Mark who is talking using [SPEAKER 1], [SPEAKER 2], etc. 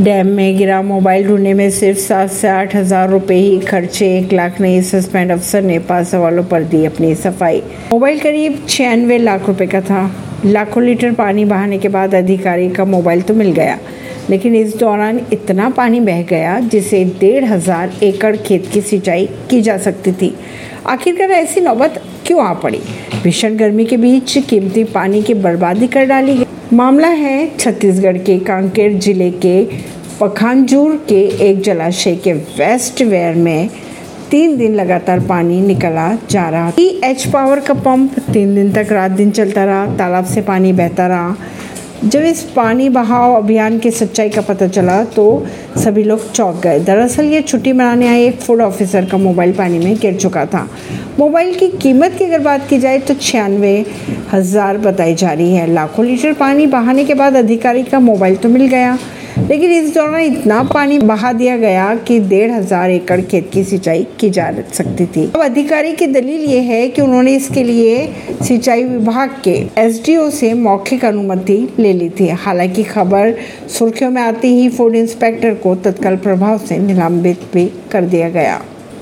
[SPEAKER 1] Dam में गिरा mobile ढूँढने में सिर्फ़ सात से आठ हज़ार रुपए ही खर्चे। एक लाख नहीं सस्पेंड अफसर ने पास सवालों पर दी अपनी सफ़ाई। मोबाइल करीब छियानवे लाख रुपए का था। लाखों लीटर पानी बहाने के बाद अधिकारी का मोबाइल तो मिल गया। लेकिन इस दौरान इतना पानी बह गया जिसे डेढ़ हज़ार एकड़ खेत की सिंचाई की जा सकती थी। आखिरकार ऐसी नौबत क्यों आ पड़ी? भीषण गर्मी के बीच कीमती पानी की बर्बादी कर डाली गई। मामला है छत्तीसगढ़ के कांकेर ज़िले के पखानजूर के एक जलाशय के वेस्ट वेयर में तीन दिन लगातार पानी निकला जा रहा। ई एच पावर का पंप तीन दिन तक रात दिन चलता रहा, तालाब से पानी बहता रहा। जब इस पानी बहाव अभियान की सच्चाई का पता चला तो सभी लोग चौंक गए। दरअसल ये छुट्टी मनाने आए एक फ़ूड ऑफिसर का मोबाइल पानी में गिर चुका था। मोबाइल की कीमत की अगर बात की जाए तो छियानवे हज़ार बताई जा रही है। लाखों लीटर पानी बहाने के बाद अधिकारी का मोबाइल तो मिल गया। लेकिन इस दौरान इतना पानी बहा दिया गया कि डेढ़ हज़ार एकड़ खेत की सिंचाई की जा सकती थी। अब अधिकारी की दलील ये है कि उन्होंने इसके लिए सिंचाई विभाग के एसडीओ से मौखिक अनुमति ले ली थी। हालाँकि खबर सुर्खियों में आते ही फ़ूड इंस्पेक्टर को तत्काल प्रभाव से निलंबित भी कर दिया गया।